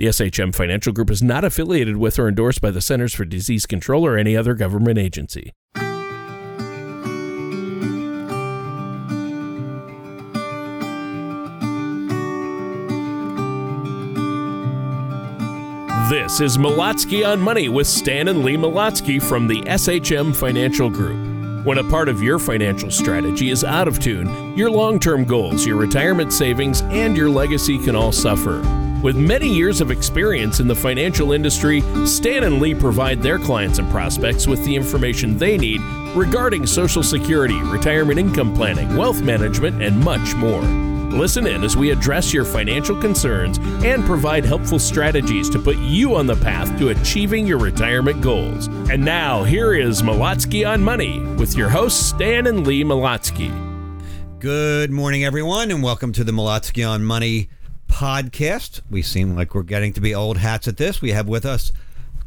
The SHM Financial Group is not affiliated with or endorsed by the Centers for Disease Control or any other government agency. This is Malatsky on Money with Stan and Lee Malatsky from the SHM Financial Group. When a part of your financial strategy is out of tune, your long term goals, your retirement savings, and your legacy can all suffer. With many years of experience in the financial industry, Stan and Lee provide their clients and prospects with the information they need regarding Social Security, retirement income planning, wealth management, and much more. Listen in as we address your financial concerns and provide helpful strategies to put you on the path to achieving your retirement goals. And now, here is Malatsky on Money with your hosts, Stan and Lee Malatsky. Good morning, everyone, and welcome to the Malatsky on Money podcast. We seem like we're getting to be old hats at this. We have with us,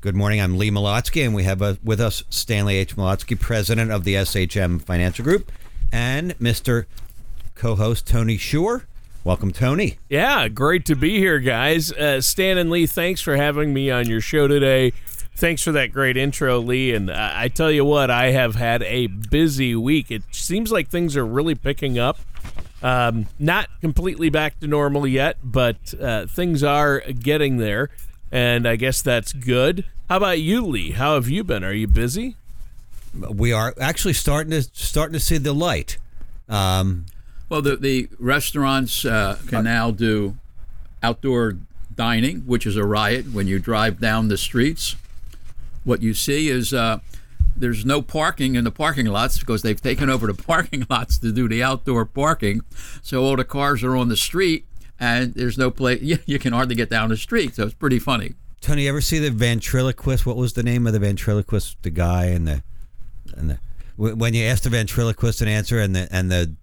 good morning, I'm Lee Malatsky, and we have uh, with us Stanley H. Malatsky, president of the SHM Financial Group, and Mr co-host Tony Shore. Welcome, Tony. Yeah, great to be here, guys. Uh, Stan and Lee, thanks for having me on your show today. Thanks for that great intro, Lee. And I tell you what, I have had a busy week. It seems like things are really picking up. Um, not completely back to normal yet, but uh, things are getting there, and I guess that's good. How about you, Lee? How have you been? Are you busy? We are actually starting to starting to see the light. Um, well, the, the restaurants uh, can now do outdoor dining, which is a riot when you drive down the streets. What you see is uh, there's no parking in the parking lots because they've taken over the parking lots to do the outdoor parking. So all the cars are on the street and there's no place, you, you can hardly get down the street. So it's pretty funny. Tony, you ever see the ventriloquist? What was the name of the ventriloquist? The guy and the and the when you ask the ventriloquist an answer and the and the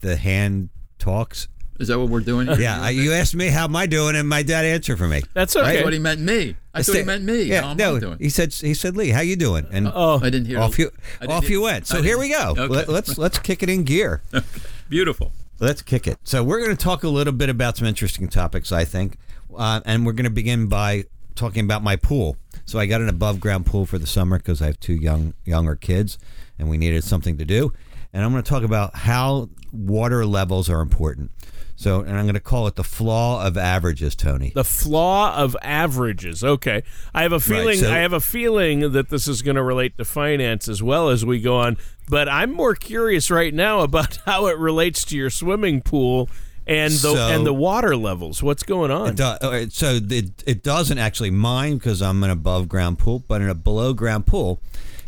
the hand talks. Is that what we're doing? yeah, you asked me how am I doing, and my dad answered for me. That's okay. I thought he meant me. I thought he meant me. Yeah, how am no, I doing? he said he said Lee, how you doing? And oh, I didn't hear. Off you off hear, you went. So here we go. Okay. Let, let's let's kick it in gear. Beautiful. Let's kick it. So we're going to talk a little bit about some interesting topics, I think, uh, and we're going to begin by talking about my pool. So I got an above ground pool for the summer because I have two young younger kids, and we needed something to do. And I'm going to talk about how water levels are important. So, and I'm going to call it the flaw of averages, Tony. The flaw of averages. Okay, I have a feeling. Right, so- I have a feeling that this is going to relate to finance as well as we go on. But I'm more curious right now about how it relates to your swimming pool and the So- and the water levels. What's going on? It so it, it doesn't actually mine because I'm an above ground pool, but in a below ground pool,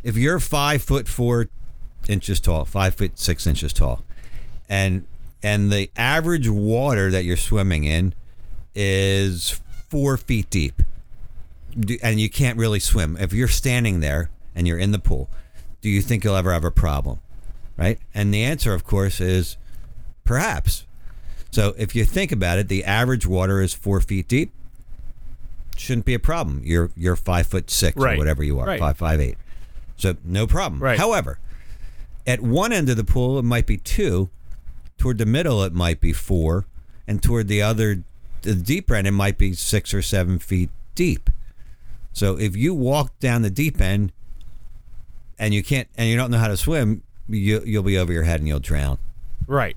if you're five foot four inches tall, five foot six inches tall, and and the average water that you're swimming in is four feet deep, and you can't really swim. If you're standing there and you're in the pool, do you think you'll ever have a problem? Right? And the answer, of course, is perhaps. So if you think about it, the average water is four feet deep. Shouldn't be a problem. You're you're five foot six Right. or whatever you are, Right. five five eight. So no problem. Right. However, at one end of the pool it might be two, toward the middle it might be four, and toward the other, the deeper end it might be six or seven feet deep. So if you walk down the deep end, and you can't, and you don't know how to swim, you you'll be over your head and you'll drown right.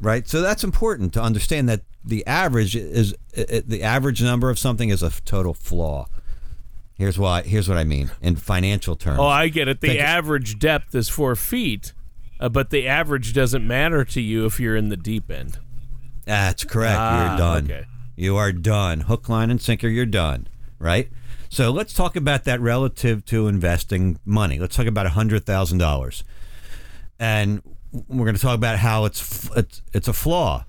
right? So that's important to understand that the average is the average number of something is a total flaw. Here's why. Here's what I mean in financial terms. Oh, I get it. The Think- average depth is four feet, uh, but the average doesn't matter to you if you're in the deep end. That's correct. Ah, you're done. okay. You are done. Hook, line, and sinker. You're done. Right. So let's talk about that relative to investing money. Let's talk about hundred thousand dollars, and we're going to talk about how it's it's it's a flaw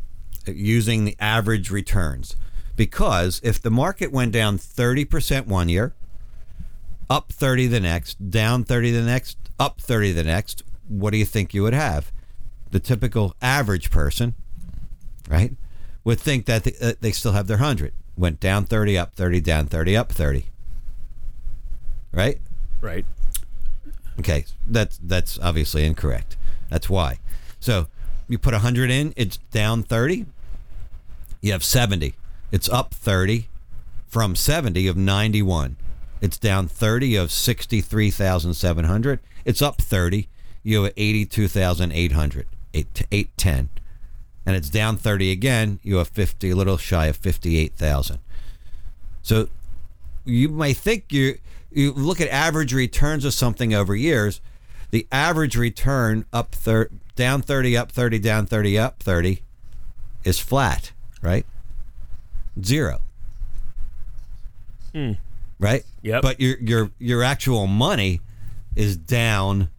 using the average returns. Because if the market went down thirty percent one year, up thirty the next, down thirty the next, up thirty the next, what do you think you would have? The typical average person right, would think that they, uh, they still have their 100. Went down 30, up 30, down 30, up 30. Right? Right. Okay, that's that's obviously incorrect. That's why. So you put 100 in, it's down 30. You have 70. It's up 30. from 70 of 91. It's down 30 of 63,700. It's up 30. You have 82,800, 810. And it's down 30 again. You have 50, a little shy of 58,000. So you may think you you look at average returns of something over years. The average return up thir- down 30, up 30, down 30, up 30 is flat, right? Zero. Hmm. Right? Yep. But your your your actual money is down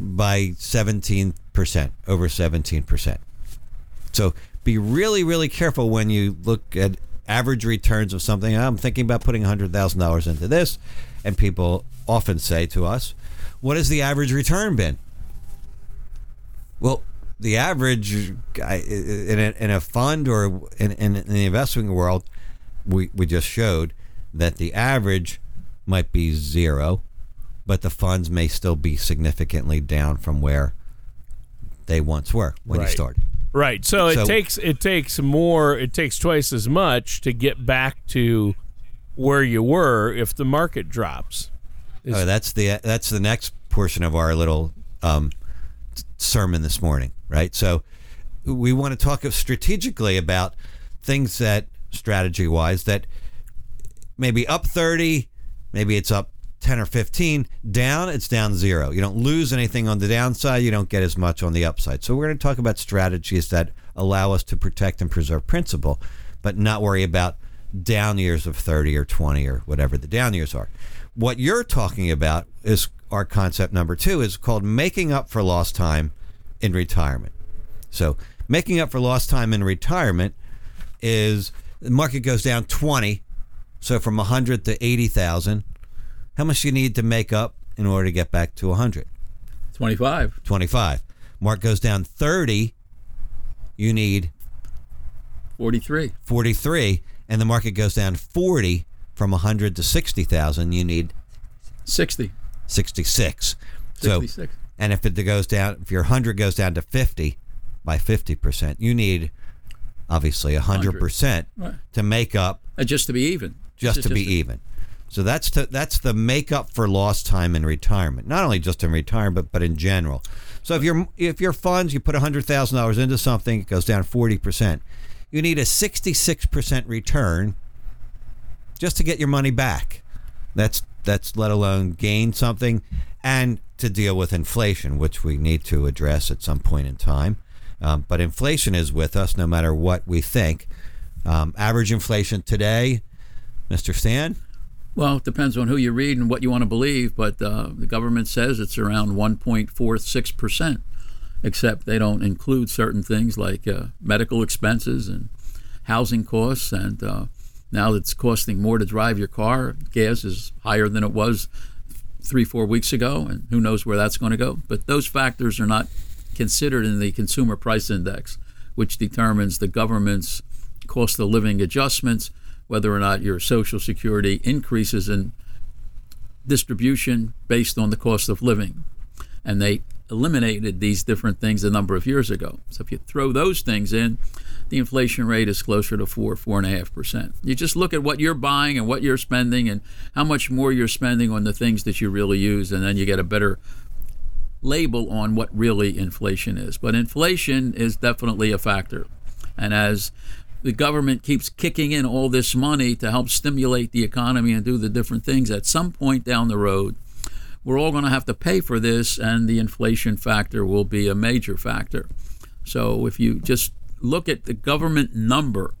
by 17%, over 17%. So be really, really careful when you look at average returns of something. I'm thinking about putting $100,000 into this. And people often say to us, What has the average return been? Well, the average in a, in a fund or in, in, in the investing world, we, we just showed that the average might be zero, but the funds may still be significantly down from where they once were when you started. Right. So it takes it takes more. It takes twice as much to get back to where you were if the market drops. Is- Oh, that's the that's the next portion of our little um, sermon this morning, right? So we want to talk strategically about things that strategy wise that maybe up 30, maybe it's up 10 or 15, down it's down 0. You don't lose anything on the downside, you don't get as much on the upside. So we're going to talk about strategies that allow us to protect and preserve principal, but not worry about down years of 30 or 20 or whatever the down years are. What you're talking about is our concept number 2 is called making up for lost time in retirement. So, making up for lost time in retirement is the market goes down 20, so from 100 to 80,000. How much do you need to make up in order to get back to 100? 25. 25. Mark goes down 30, you need 43. 43, and the market goes down 40 from 100 to 60,000, you need 60. 66. 66. So And if it goes down, if your 100 goes down to 50 by 50%, you need obviously 100% Right. to make up Uh, just to be even. just to be even. So that's to, that's the makeup for lost time in retirement. Not only just in retirement, but, in general. So if your if your funds you put hundred thousand dollars into something, it goes down forty percent. You need a sixty six percent return just to get your money back. That's that's let alone gain something, and to deal with inflation, which we need to address at some point in time. Um, but inflation is with us no matter what we think. Um, average inflation today, Mr. Stan, Well, it depends on who you read and what you want to believe, but uh, the government says it's around 1.46%, except they don't include certain things like uh, medical expenses and housing costs. And uh, now it's costing more to drive your car. Gas is higher than it was three, four weeks ago, and who knows where that's going to go. But those factors are not considered in the Consumer Price Index, which determines the government's cost of living adjustments, whether or not your Social Security increases in distribution based on the cost of living. And they eliminated these different things a number of years ago. So if you throw those things in, the inflation rate is closer to four, four and a half percent. You just look at what you're buying and what you're spending and how much more you're spending on the things that you really use, and then you get a better label on what really inflation is. But inflation is definitely a factor. And as the government keeps kicking in all this money to help stimulate the economy and do the different things, at some point down the road, we're all going to have to pay for this, and the inflation factor will be a major factor. So if you just look at the government number,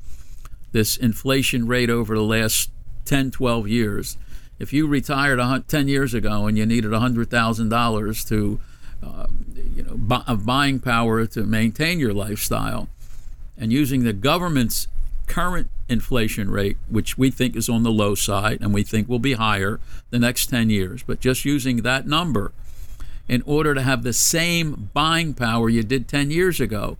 this inflation rate over the last 10, 12 years, if you retired 10 years ago and you needed $100,000 to, uh, you know, bu- buying power to maintain your lifestyle, and using the government's current inflation rate, which we think is on the low side and we think will be higher the next 10 years, but just using that number in order to have the same buying power you did 10 years ago,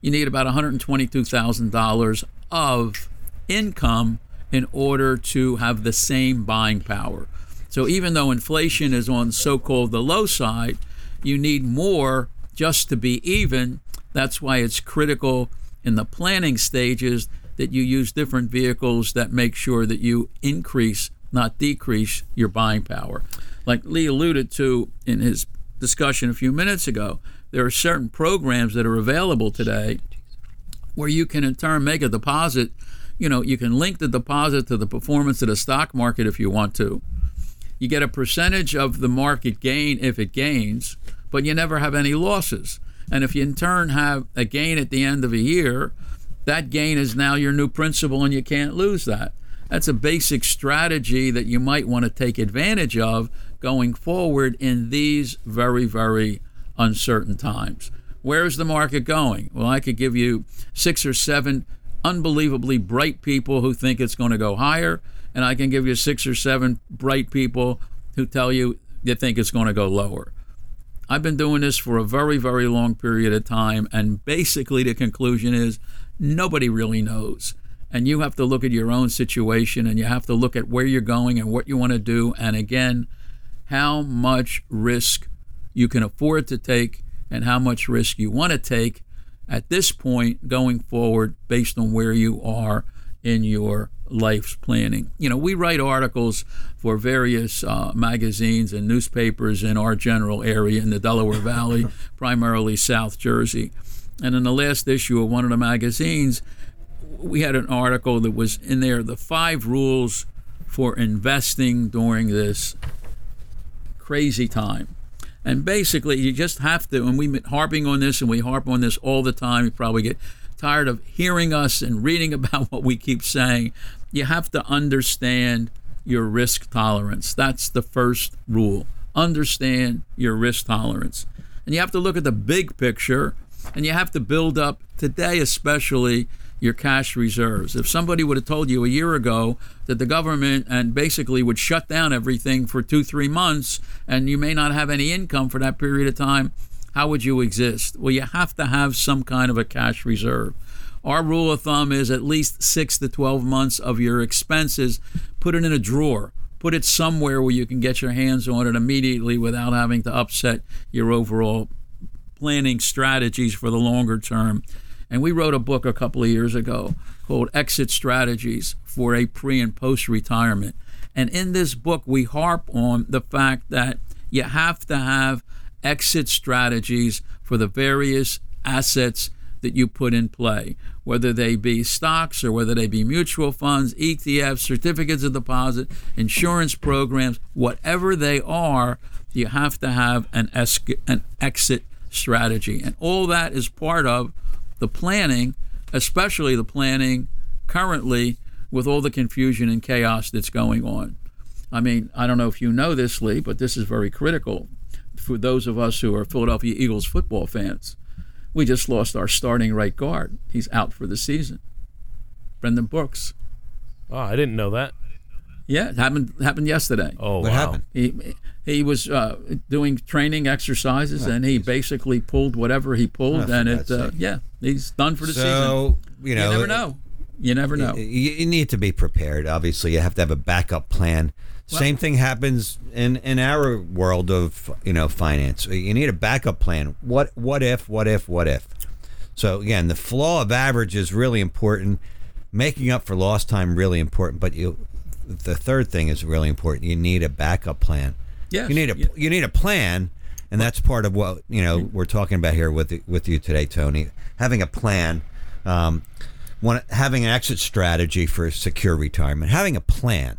you need about $122,000 of income in order to have the same buying power. So even though inflation is on so called the low side, you need more just to be even. That's why it's critical in the planning stages that you use different vehicles that make sure that you increase, not decrease, your buying power. Like Lee alluded to in his discussion a few minutes ago, there are certain programs that are available today where you can in turn make a deposit. You know, you can link the deposit to the performance of the stock market if you want to. You get a percentage of the market gain if it gains, but you never have any losses. And if you in turn have a gain at the end of a year, that gain is now your new principal and you can't lose that. That's a basic strategy that you might want to take advantage of going forward in these very, very uncertain times. Where is the market going? Well, I could give you six or seven unbelievably bright people who think it's going to go higher, and I can give you six or seven bright people who tell you they think it's going to go lower. I've been doing this for a very, very long period of time, and basically the conclusion is nobody really knows. And you have to look at your own situation and you have to look at where you're going and what you want to do. And again, how much risk you can afford to take and how much risk you want to take at this point going forward based on where you are in your life's planning. You know, we write articles for various uh, magazines and newspapers in our general area in the Delaware Valley, primarily South Jersey. And in the last issue of one of the magazines, we had an article that was in there the five rules for investing during this crazy time. And basically, you just have to, and we've been harping on this and we harp on this all the time. You probably get tired of hearing us and reading about what we keep saying. You have to understand your risk tolerance. That's the first rule. Understand your risk tolerance. And you have to look at the big picture and you have to build up today, especially your cash reserves. If somebody would have told you a year ago that the government and basically would shut down everything for two, three months and you may not have any income for that period of time, how would you exist? Well, you have to have some kind of a cash reserve. Our rule of thumb is at least six to 12 months of your expenses, put it in a drawer. Put it somewhere where you can get your hands on it immediately without having to upset your overall planning strategies for the longer term. And we wrote a book a couple of years ago called Exit Strategies for a Pre and Post Retirement. And in this book, we harp on the fact that you have to have exit strategies for the various assets that you put in play, whether they be stocks or whether they be mutual funds, ETFs, certificates of deposit, insurance programs, whatever they are, you have to have an, es- an exit strategy. And all that is part of the planning, especially the planning currently with all the confusion and chaos that's going on. I mean, I don't know if you know this, Lee, but this is very critical for those of us who are Philadelphia Eagles football fans. We just lost our starting right guard. He's out for the season. Brandon Brooks. Oh, I didn't know that. Yeah, it happened happened yesterday. Oh, What wow. happened? He he was uh, doing training exercises and he basically pulled whatever he pulled Oh, and it uh, yeah he's done for the season. So you know, you never know. You never know. You, you need to be prepared. Obviously, you have to have a backup plan. Same thing happens in in our world of you know finance. You need a backup plan. What what if? What if? What if? So again, the flaw of average is really important. Making up for lost time really important. But you, the third thing is really important. You need a backup plan. Yes. You need a Yeah. you need a plan, and that's part of what you know we're talking about here with with you today, Tony. Having a plan, um, one having an exit strategy for secure retirement, having a plan.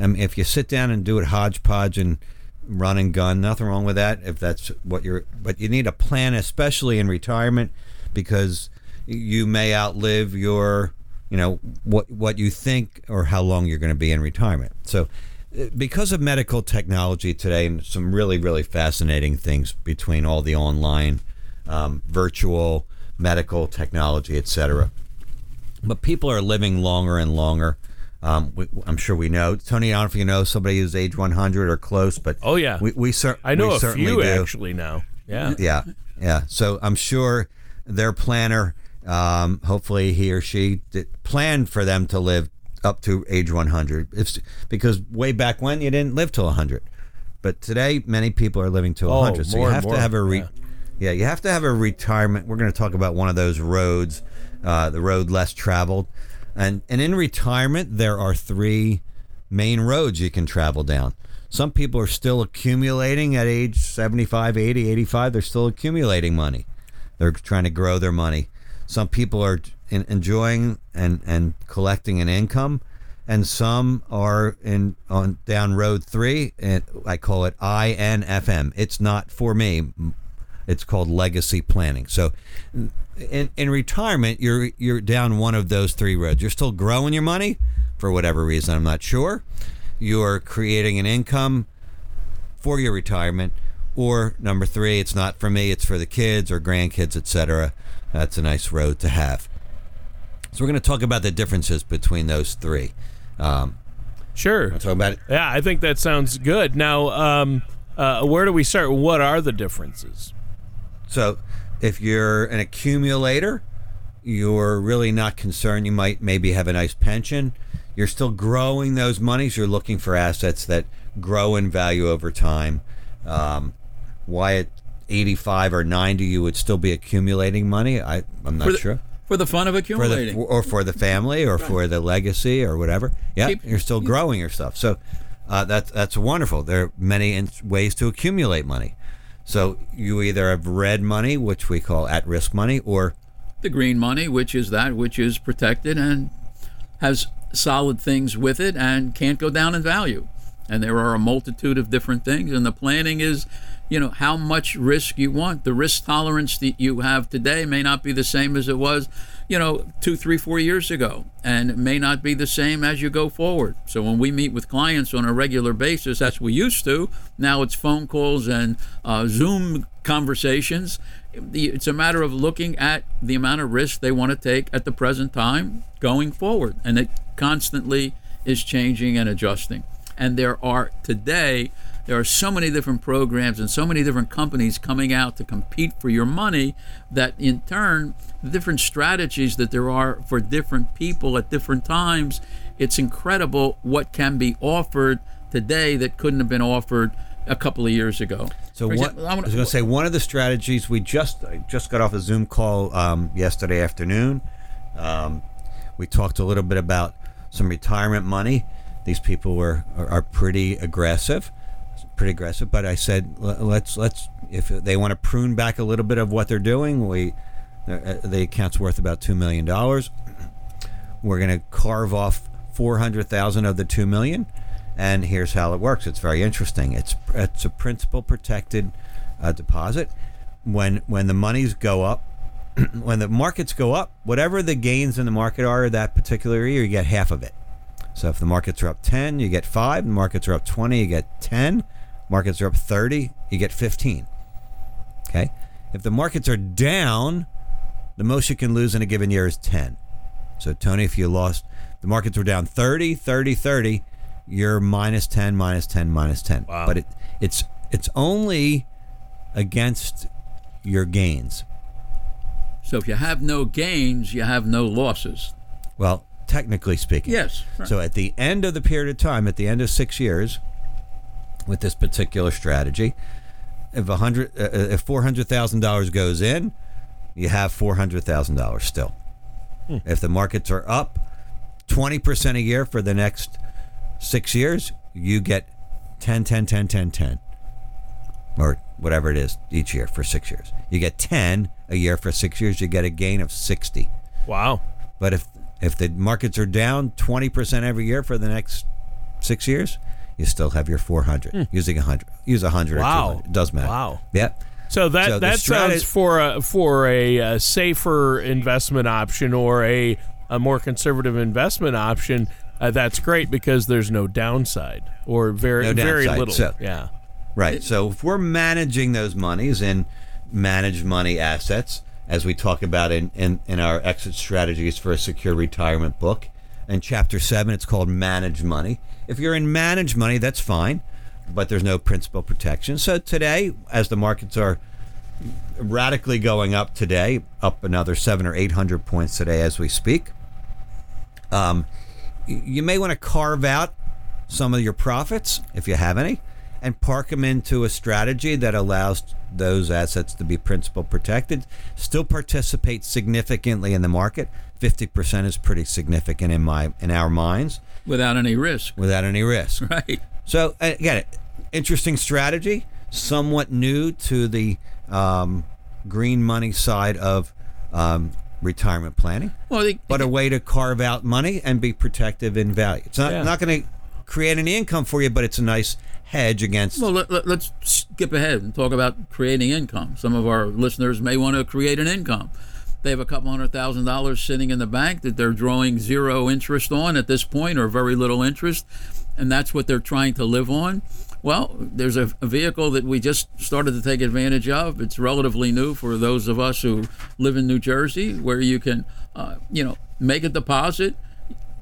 If you sit down and do it hodgepodge and run and gun, nothing wrong with that. If that's what you're, but you need a plan, especially in retirement, because you may outlive your, you know, what what you think or how long you're going to be in retirement. So, because of medical technology today and some really really fascinating things between all the online, um, virtual medical technology, etc. But people are living longer and longer. Um, we, I'm sure we know. Tony, I don't know if you know somebody who's age 100 or close, but Oh, yeah. we we, cer- I know we a certainly few do. actually now. Yeah. Yeah, yeah. So I'm sure their planner, um, hopefully he or she did, planned for them to live up to age 100. It's because way back when you didn't live till 100, but today many people are living to Oh, 100. so you have to have a re- yeah. yeah, you have to have a retirement. We're going to talk about one of those roads, uh, the road less traveled. And and in retirement, there are three main roads you can travel down. Some people are still accumulating at age 75, 80, 85. They're still accumulating money. They're trying to grow their money. Some people are in, enjoying and, and collecting an income, and some are in on down road three. And I call it INFM. It's not for me. It's called legacy planning. So, in, in retirement, you're you're down one of those three roads. You're still growing your money for whatever reason. I'm not sure. You're creating an income for your retirement, or number three, it's not for me. It's for the kids or grandkids, etc. That's a nice road to have. So we're going to talk about the differences between those three. Um, Sure. talk about it. Yeah, I think that sounds good. Now, um, uh, where do we start? What are the differences? So, if you're an accumulator, you're really not concerned. You might maybe have a nice pension. You're still growing those monies. You're looking for assets that grow in value over time. Um, why at 85 or 90 you would still be accumulating money? I, I'm not For the, sure. for the fun of For accumulating. the, or for the family or for the legacy or whatever. Yeah, Keep- you're still growing your stuff. So uh, that's that's wonderful. There are many in- ways to accumulate money. So you either have red money, which we call at-risk money, or the green money, which is that which is protected and has solid things with it and can't go down in value. And there are a multitude of different things. And the planning is, you know, how much risk you want. The risk tolerance that you have today may not be the same as it was, you know, two, three, four years ago. And it may not be the same as you go forward. So when we meet with clients on a regular basis, as we used to. Now it's phone calls and uh, Zoom conversations it's a matter of looking at the amount of risk they want to take at the present time going forward and it constantly is changing and adjusting and there are today there are so many different programs and so many different companies coming out to compete for your money that in turn the different strategies that there are for different people at different times it's incredible what can be offered today that couldn't have been offered a couple of years ago So what, example, I was going to say one of the strategies we just I just got off a Zoom call um, yesterday afternoon. Um, we talked a little bit about some retirement money. These people were are, are pretty aggressive, pretty aggressive. But I said let's let's if they want to prune back a little bit of what they're doing, we uh, the account's worth about two million dollars. We're going to carve off four hundred thousand of the two million, and here's how it works. It's very interesting. It's it's a principal protected uh, deposit. When when the monies go up, when the markets go up, whatever the gains in the market are that particular year, you get half of it. So if the markets are up ten, you get five. The markets are up twenty, you get ten. Markets are up thirty, you get fifteen. Okay. If the markets are down, the most you can lose in a given year is 10. So, Tony, if you lost, the markets were down 30, 30, 30, you're minus 10, minus 10, minus 10. Wow. But it, it's it's only against your gains. So if you have no gains, you have no losses. Well, technically speaking. Yes. right. So at the end of the period of time, at the end of six years, with this particular strategy, if a hundred, uh, if four hundred thousand dollars goes in, you have four hundred thousand dollars still. If the markets are up twenty percent a year for the next six years, you get 10, 10, 10, 10, 10, or whatever it is each year for six years. You get ten a year for six years. You get a gain of sixty. Wow. But if if the markets are down twenty percent every year for the next six years, you still have your four hundred. Using a hundred, use a hundred or two Wow. It does matter. Wow. Yep. So that So that sounds for a for a, uh safer investment option or a a more conservative investment option. Uh, that's great because there's no downside or very No very little. So- yeah. Right. So if we're managing those monies in manage money assets, as we talk about in, in, in our exit strategies for a secure retirement book, in chapter seven, it's called Manage money. If you're in managed money, that's fine, but there's no principal protection. So today, as the markets are radically going up today, up another seven or eight hundred points today as we speak. Um, you may want to carve out some of your profits if you have any, and park them into a strategy that allows those assets to be principal protected. Still participate significantly in the market. 50% is pretty significant in my in our minds without any risk. without any risk. Right. So uh, again, interesting strategy, somewhat new to the um, green money side of um, retirement planning, Well, they, but a way to carve out money and be protective in value. It's not Yeah. not going to create any income for you, but it's a nice hedge against. well, let, let, let's skip ahead and talk about creating income. Some of our listeners may want to create an income. They have a couple hundred thousand dollars sitting in the bank that they're drawing zero interest on at this point, or very little interest, and that's what they're trying to live on. Well, there's a, vehicle that we just started to take advantage of. It's relatively new for those of us who live in New Jersey, where you can, uh, you know, make a deposit.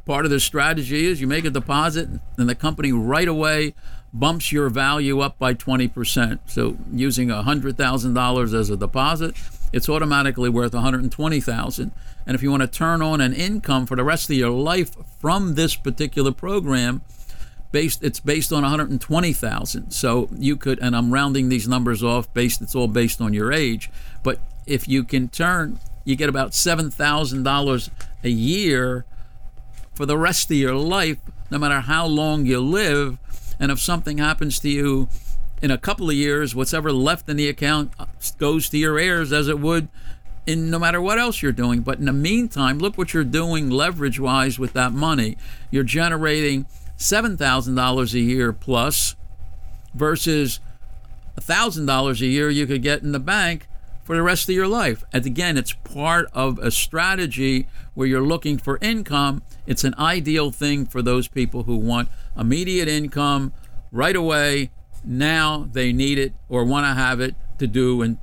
Part of the strategy is you make a deposit, and the company right away bumps your value up by 20%. So using $100,000 as a deposit, it's automatically worth 120,000. And if you want to turn on an income for the rest of your life from this particular program, based it's based on 120,000. So you could and I'm rounding these numbers off based it's all based on your age, but if you can turn you get about $7,000 a year for the rest of your life, no matter how long you live. And if something happens to you in a couple of years, whatever left in the account goes to your heirs as it would in no matter what else you're doing. But in the meantime, look what you're doing leverage wise with that money. You're generating $7,000 a year plus versus $1,000 a year you could get in the bank for the rest of your life. And again, it's part of a strategy where you're looking for income. It's an ideal thing for those people who want immediate income right away. Now they need it or want to have it to do and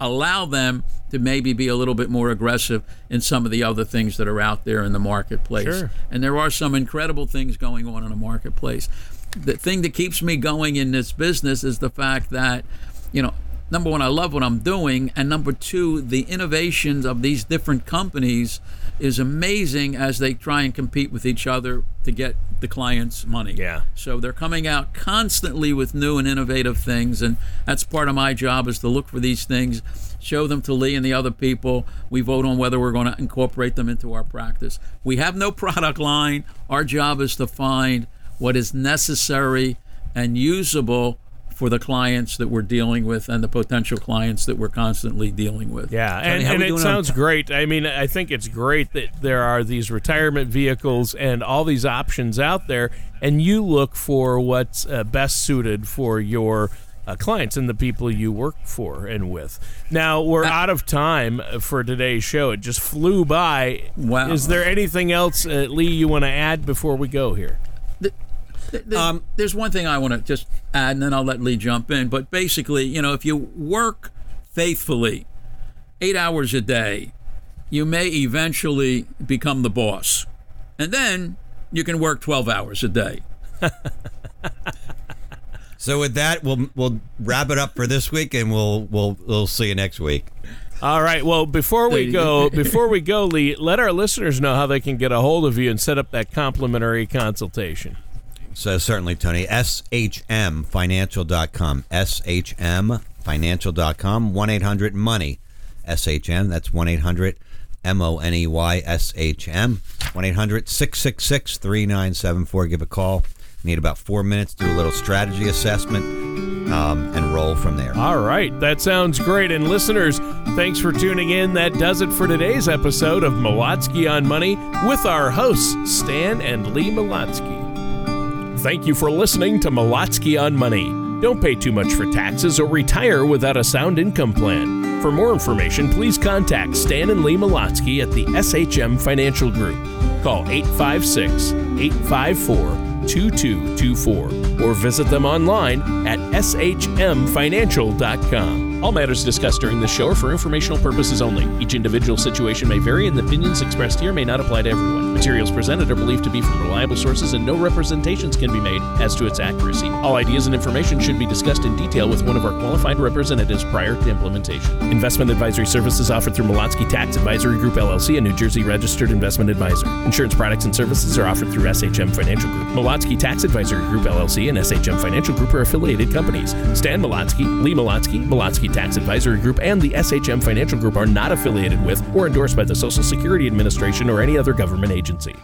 allow them to maybe be a little bit more aggressive in some of the other things that are out there in the marketplace. Sure. And there are some incredible things going on in the marketplace. The thing that keeps me going in this business is the fact that, you know, number one, I love what I'm doing, and number two, the innovations of these different companies is amazing as they try and compete with each other to get the clients money. Yeah. So they're coming out constantly with new and innovative things, and that's part of my job is to look for these things, show them to Lee and the other people. We vote on whether we're going to incorporate them into our practice. We have no product line. Our job is to find what is necessary and usable for the clients that we're dealing with and the potential clients that we're constantly dealing with. Yeah, and, and it doing on sounds great. I mean, I think it's great that there are these retirement vehicles and all these options out there, and you look for what's uh, best suited for your uh, clients and the people you work for and with. Now, we're out of time for today's show. It just flew by. Wow. Is there anything else, uh, Lee, you want to add before we go here? Th- th- Um, there's one thing I want to just add, and then I'll let Lee jump in. But basically, you know, if you work faithfully, eight hours a day, you may eventually become the boss, and then you can work 12 hours a day. So with that, we'll we'll wrap it up for this week, and we'll we'll we'll see you next week. All right. Well, before we go, before we go, Lee, let our listeners know how they can get a hold of you and set up that complimentary consultation. So certainly, Tony, shmfinancial.com, shmfinancial.com, 1-800-MONEY, SHM, that's 1-800-M-O-N-E-Y-S-H-M, 1-800-666-3974, give a call. Need about four minutes, do a little strategy assessment, um, and roll from there. All right. That sounds great. And listeners, thanks for tuning in. That does it for today's episode of Malatsky on Money with our hosts, Stan and Lee Malatsky. Thank you for listening to Malatsky on Money. Don't pay too much for taxes or retire without a sound income plan. For more information, please contact Stan and Lee Malatsky at the SHM Financial Group. Call 856 854 2224 or visit them online at shmfinancial.com. All matters discussed during this show are for informational purposes only. Each individual situation may vary, and the opinions expressed here may not apply to everyone. Materials presented are believed to be from reliable sources, and no representations can be made as to its accuracy. All ideas and information should be discussed in detail with one of our qualified representatives prior to implementation. Investment advisory services offered through Malatsky Tax Advisory Group LLC, a New Jersey registered investment advisor. Insurance products and services are offered through SHM Financial Group. Malatsky Tax Advisory Group LLC and SHM Financial Group are affiliated companies. Stan Malatsky, Lee Malatsky, Malatsky Tax Advisory Group and the SHM Financial Group are not affiliated with or endorsed by the Social Security Administration or any other government agency.